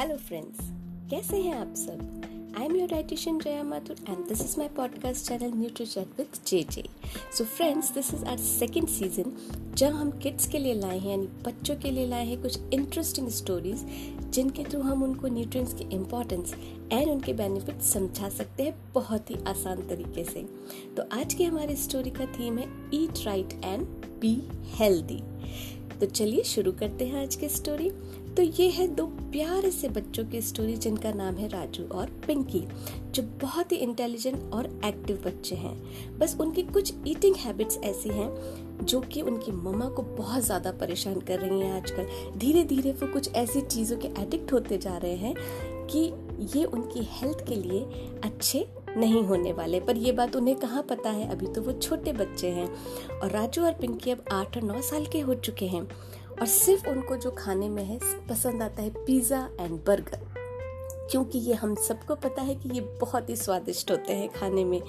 Hello friends कैसे हैं आप सब? I am your dietitian Jaya Mathur and this is my podcast channel Nutri Chat with J J so friends this is our second season जब हम kids के लिए लाए हैं, यानी बच्चों के लिए लाए हैं कुछ इंटरेस्टिंग स्टोरीज जिनके थ्रू हम उनको न्यूट्रिएंट्स की इम्पोर्टेंस एंड उनके बेनिफिट समझा सकते हैं बहुत ही आसान तरीके से। तो आज की हमारी स्टोरी का थीम है eat right and be healthy तो चलिए शुरू करते हैं आज की स्टोरी तो ये है दो प्यारे से बच्चों की स्टोरी जिनका नाम है राजू और पिंकी, जो बहुत ही इंटेलिजेंट और एक्टिव बच्चे हैं। बस उनकी कुछ ईटिंग हैबिट्स ऐसी हैं, जो कि उनकी मम्मा को बहुत ज़्यादा परेशान कर रही हैं आजकल। धीरे धीरे वो कुछ ऐसी चीज़ों के एडिक्ट होते जा रहे हैं कि ये उनकी हेल्थ के लिए अच्छे नहीं होने वाले। पर ये बात उन्हें कहाँ पता है? अभी तो वो छोटे बच्चे हैं। और राजू और पिंकी अब आठ और नौ साल के हो चुके हैं। और सिर्फ़ उनको जो खाने में है, पसंद आता है पिज़्ज़ा एंड बर्गर। क्योंकि ये हम सबको पता है कि ये बहुत ही स्वादिष्ट होते हैं खाने में।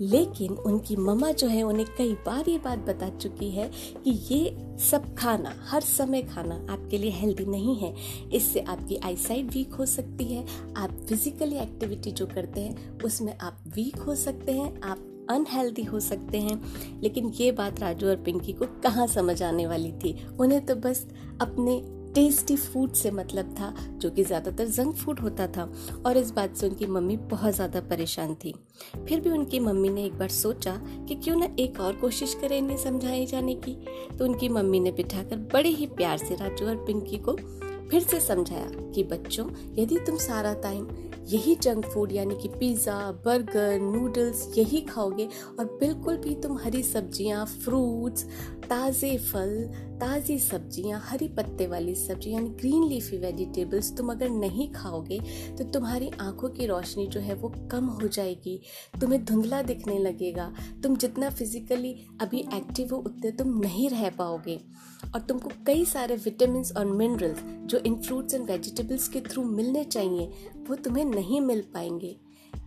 लेकिन उनकी मम्मा जो है, उन्हें कई बार ये बात बता चुकी है कि ये सब खाना, हर समय खाना आपके लिए हेल्दी नहीं है। इससे आपकी आईसाइट वीक हो सकती है, आप फिजिकली एक्टिविटी जो करते हैं, उसमें आप वीक हो सकते हैं, आप अनहेल्दी हो सकते हैं। लेकिन ये बात राजू और पिंकी को कहाँ समझ आने वाली थी? उन्हें तो बस अपने टेस्टी फ़ूड से मतलब था, जो कि ज़्यादातर जंक फ़ूड होता था। और इस बात से उनकी मम्मी बहुत ज़्यादा परेशान थी। फिर भी उनकी मम्मी ने एक बार सोचा कि क्यों ना एक और कोशिश करें इन्हें समझाए जाने की। तो उनकी मम्मी ने बिठाकर बड़े ही प्यार से राजू और पिंकी को फिर से समझाया कि बच्चों, यदि तुम सारा टाइम यही जंक फ़ूड यानी कि पिज़्ज़ा बर्गर नूडल्स यही खाओगे और बिल्कुल भी तुम हरी सब्ज़ियाँ फ्रूट्स ताज़े फल, ताज़ी सब्ज़ियाँ, हरी पत्ते वाली सब्ज़ी यानी ग्रीन लीफी वेजिटेबल्स तुम अगर नहीं खाओगे तो तुम्हारी आँखों की रोशनी जो है वो कम हो जाएगी। तुम्हें धुंधला दिखने लगेगा। तुम जितना फिजिकली अभी एक्टिव हो, उतने तुम नहीं रह पाओगे। और तुमको कई सारे विटामिन और मिनरल्स जो इन फ्रूट्स एंड वेजिटेबल्स के थ्रू मिलने चाहिए, वो तुम्हें नहीं मिल पाएँगे।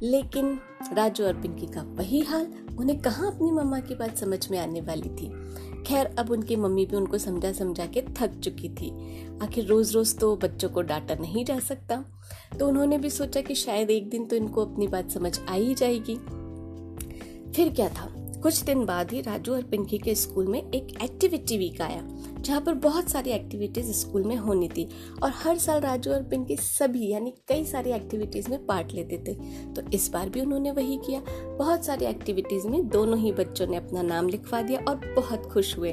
लेकिन राजू और पिंकी का वही हाल उन्हें कहाँ अपनी मम्मा की बात समझ में आने वाली थी? खैर, अब उनकी मम्मी भी उनको समझा समझा के थक चुकी थी। आखिर रोज रोज तो बच्चों को डांटा नहीं जा सकता। तो उन्होंने भी सोचा कि शायद एक दिन तो इनको अपनी बात समझ आ ही जाएगी। फिर क्या था? कुछ दिन बाद ही राजू और पिंकी के स्कूल में एक एक्टिविटी वीक आया, जहाँ पर बहुत सारी एक्टिविटीज़ स्कूल में होनी थी और हर साल राजू और पिंकी सभी, यानी कई सारी एक्टिविटीज़ में पार्ट लेते थे। तो इस बार भी उन्होंने वही किया। बहुत सारी एक्टिविटीज़ में दोनों ही बच्चों ने अपना नाम लिखवा दिया और बहुत खुश हुए।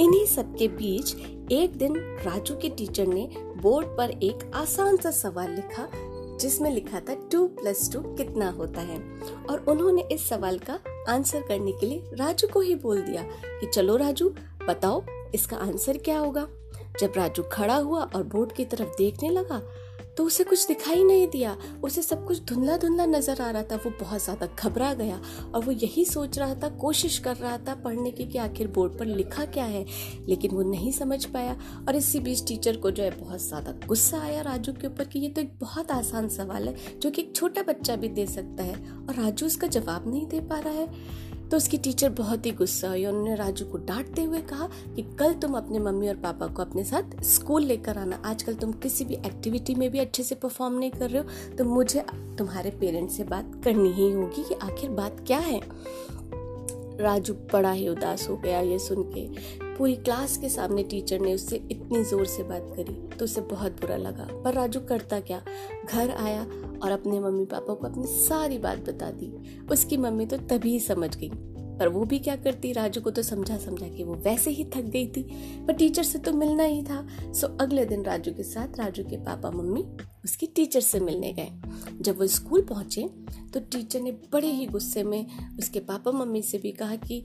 इन्हीं सबके बीच एक दिन राजू के टीचर ने बोर्ड पर एक आसान सा सवाल लिखा, जिसमें लिखा था टू प्लस टू कितना होता है? और उन्होंने इस सवाल का आंसर करने के लिए राजू को ही बोल दिया कि चलो राजू, बताओ इसका आंसर क्या होगा। जब राजू खड़ा हुआ और बोर्ड की तरफ़ देखने लगा तो उसे कुछ दिखाई नहीं दिया। उसे सब कुछ धुंधला धुंधला नज़र आ रहा था। वो बहुत ज़्यादा घबरा गया और वो यही सोच रहा था, कोशिश कर रहा था पढ़ने की कि आखिर बोर्ड पर लिखा क्या है, लेकिन वो नहीं समझ पाया। और इसी बीच टीचर को जो है बहुत ज़्यादा गुस्सा आया राजू के ऊपर कि ये तो एक बहुत आसान सवाल है, जो कि एक छोटा बच्चा भी दे सकता है। और राजू उसका जवाब नहीं दे पा रहा है। तो उसकी टीचर बहुत ही गुस्सा हुई उन्होंने राजू को डांटते हुए कहा कि कल तुम अपने मम्मी और पापा को अपने साथ स्कूल लेकर आना। आजकल तुम किसी भी एक्टिविटी में भी अच्छे से परफॉर्म नहीं कर रहे हो तो मुझे तुम्हारे पेरेंट्स से बात करनी ही होगी कि आखिर बात क्या है। राजू बड़ा ही उदास हो गया ये सुन के पूरी क्लास के सामने टीचर ने उससे इतनी ज़ोर से बात करी तो उसे बहुत बुरा लगा। पर राजू करता क्या? घर आया और अपने मम्मी पापा को अपनी सारी बात बता दी। उसकी मम्मी तो तभी समझ गई। पर वो भी क्या करती? राजू को तो समझा समझा कि वो वैसे ही थक गई थी। पर टीचर से तो मिलना ही था। सो अगले दिन राजू के साथ राजू के पापा मम्मी उसकी टीचर से मिलने गए। जब वो स्कूल पहुँचे तो टीचर ने बड़े ही गुस्से में उसके पापा मम्मी से भी कहा कि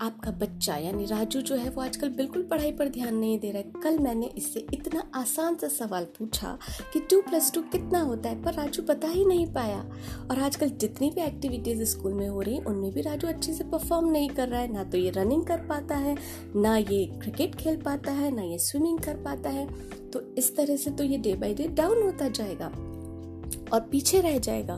आपका बच्चा, यानी राजू जो है, वो आजकल बिल्कुल पढ़ाई पर ध्यान नहीं दे रहा है। कल मैंने इससे इतना आसान सा सवाल पूछा कि टू प्लस टू कितना होता है, पर राजू बता ही नहीं पाया। और आजकल जितनी भी एक्टिविटीज़ स्कूल में हो रही उनमें भी राजू अच्छे से परफॉर्म नहीं कर रहा है। ना तो ये रनिंग कर पाता है, ना ये क्रिकेट खेल पाता है, ना ये स्विमिंग कर पाता है। तो इस तरह से तो ये डे बाई डे डाउन होता जाएगा और पीछे रह जाएगा।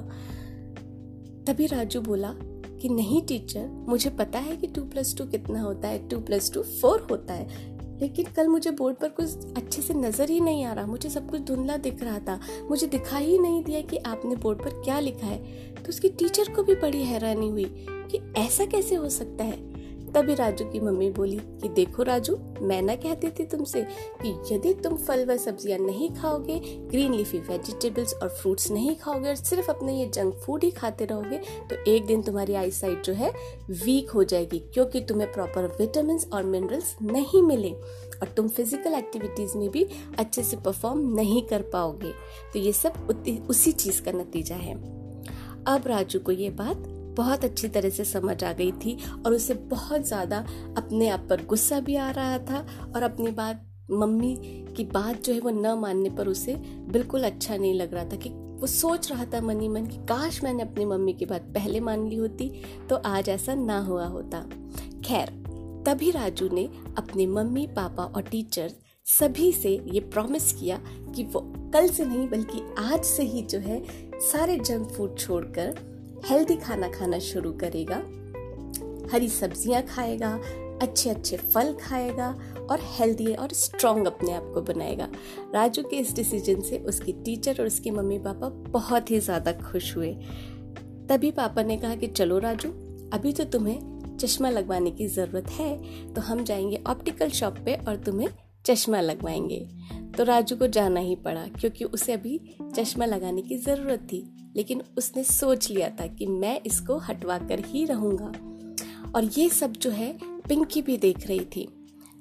तभी राजू बोला कि नहीं टीचर मुझे पता है कि टू प्लस टू कितना होता है टू प्लस टू फोर होता है। लेकिन कल मुझे बोर्ड पर कुछ अच्छे से नज़र ही नहीं आ रहा, मुझे सब कुछ धुंधला दिख रहा था। मुझे दिखा ही नहीं दिया कि आपने बोर्ड पर क्या लिखा है। तो उसकी टीचर को भी बड़ी हैरानी हुई कि ऐसा कैसे हो सकता है? तभी राजू की मम्मी बोली कि देखो राजू, मैं ना कहती थी तुमसे कि यदि तुम फल व सब्ज़ियाँ नहीं खाओगे ग्रीन लीफी वेजिटेबल्स और फ्रूट्स नहीं खाओगे और सिर्फ़ अपने ये जंक फ़ूड ही खाते रहोगे तो एक दिन तुम्हारी आई साइट जो है वीक हो जाएगी क्योंकि तुम्हें प्रॉपर विटामिन और मिनरल्स नहीं मिले और तुम फ़िज़िकल एक्टिविटीज़ में भी अच्छे से परफॉर्म नहीं कर पाओगे। तो ये सब उसी चीज़ का नतीजा है। अब राजू को ये बात बहुत अच्छी तरह से समझ आ गई थी और उसे बहुत ज़्यादा अपने आप पर गुस्सा भी आ रहा था और अपनी बात, मम्मी की बात जो है वो न मानने पर उसे बिल्कुल अच्छा नहीं लग रहा था कि वो सोच रहा था मनी मन कि काश मैंने अपनी मम्मी की बात पहले मान ली होती तो आज ऐसा ना हुआ होता। खैर, तभी राजू ने अपने मम्मी, पापा और टीचर सभी से ये प्रॉमिस किया कि वो कल से नहीं बल्कि आज से ही जो है सारे जंक फ़ूड छोड़कर हेल्दी खाना खाना शुरू करेगा, हरी सब्ज़ियाँ खाएगा अच्छे अच्छे फल खाएगा और हेल्दी और स्ट्रॉन्ग अपने आप को बनाएगा। राजू के इस डिसीज़न से उसकी टीचर और उसके मम्मी पापा बहुत ही ज़्यादा खुश हुए। तभी पापा ने कहा कि चलो राजू, अभी तो तुम्हें चश्मा लगवाने की ज़रूरत है तो हम जाएँगे ऑप्टिकल शॉप पे और तुम्हें चश्मा लगवाएँगे। तो राजू को जाना ही पड़ा, क्योंकि उसे अभी चश्मा लगाने की ज़रूरत थी। लेकिन उसने सोच लिया था कि मैं इसको हटवा कर ही रहूँगा। और ये सब जो है, पिंकी भी देख रही थी।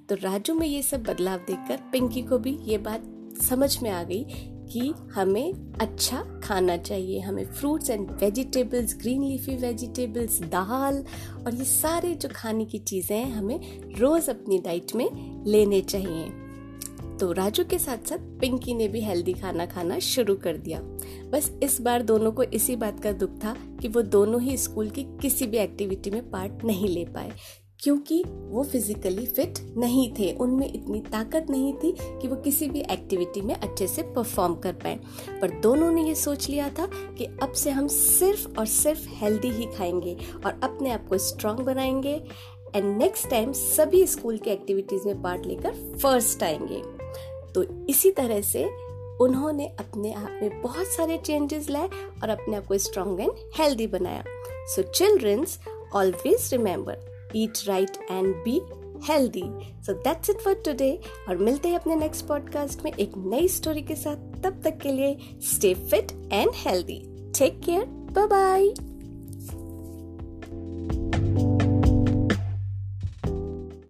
तो राजू में ये सब बदलाव देखकर पिंकी को भी ये बात समझ में आ गई कि हमें अच्छा खाना चाहिए। हमें fruits and vegetables green leafy vegetables दाल और ये सारे जो खाने की चीज़ें हैं, हमें रोज़ अपनी डाइट में लेने चाहिए। तो राजू के साथ साथ पिंकी ने भी हेल्दी खाना खाना शुरू कर दिया। बस इस बार दोनों को इसी बात का दुख था कि वो दोनों ही स्कूल की किसी भी एक्टिविटी में पार्ट नहीं ले पाए, क्योंकि वो फिजिकली फिट नहीं थे। उनमें इतनी ताकत नहीं थी कि वो किसी भी एक्टिविटी में अच्छे से परफॉर्म कर पाए। पर दोनों ने ये सोच लिया था कि अब से हम सिर्फ़ और सिर्फ़ हेल्दी ही खाएँगे और अपने आप को स्ट्रांग बनाएँगे। एंड नेक्स्ट टाइम सभी स्कूल के एक्टिविटीज़ में पार्ट लेकर फ़र्स्ट आएँगे। तो इसी तरह से उन्होंने अपने आप में बहुत सारे चेंजेस लाए और अपने आप को स्ट्रॉन्ग एंड हेल्दी बनाया। So childrens always remember eat right and be healthy so that's it for today और मिलते हैं अपने नेक्स्ट पॉडकास्ट में एक नई स्टोरी के साथ। तब तक के लिए stay fit and healthy take care bye bye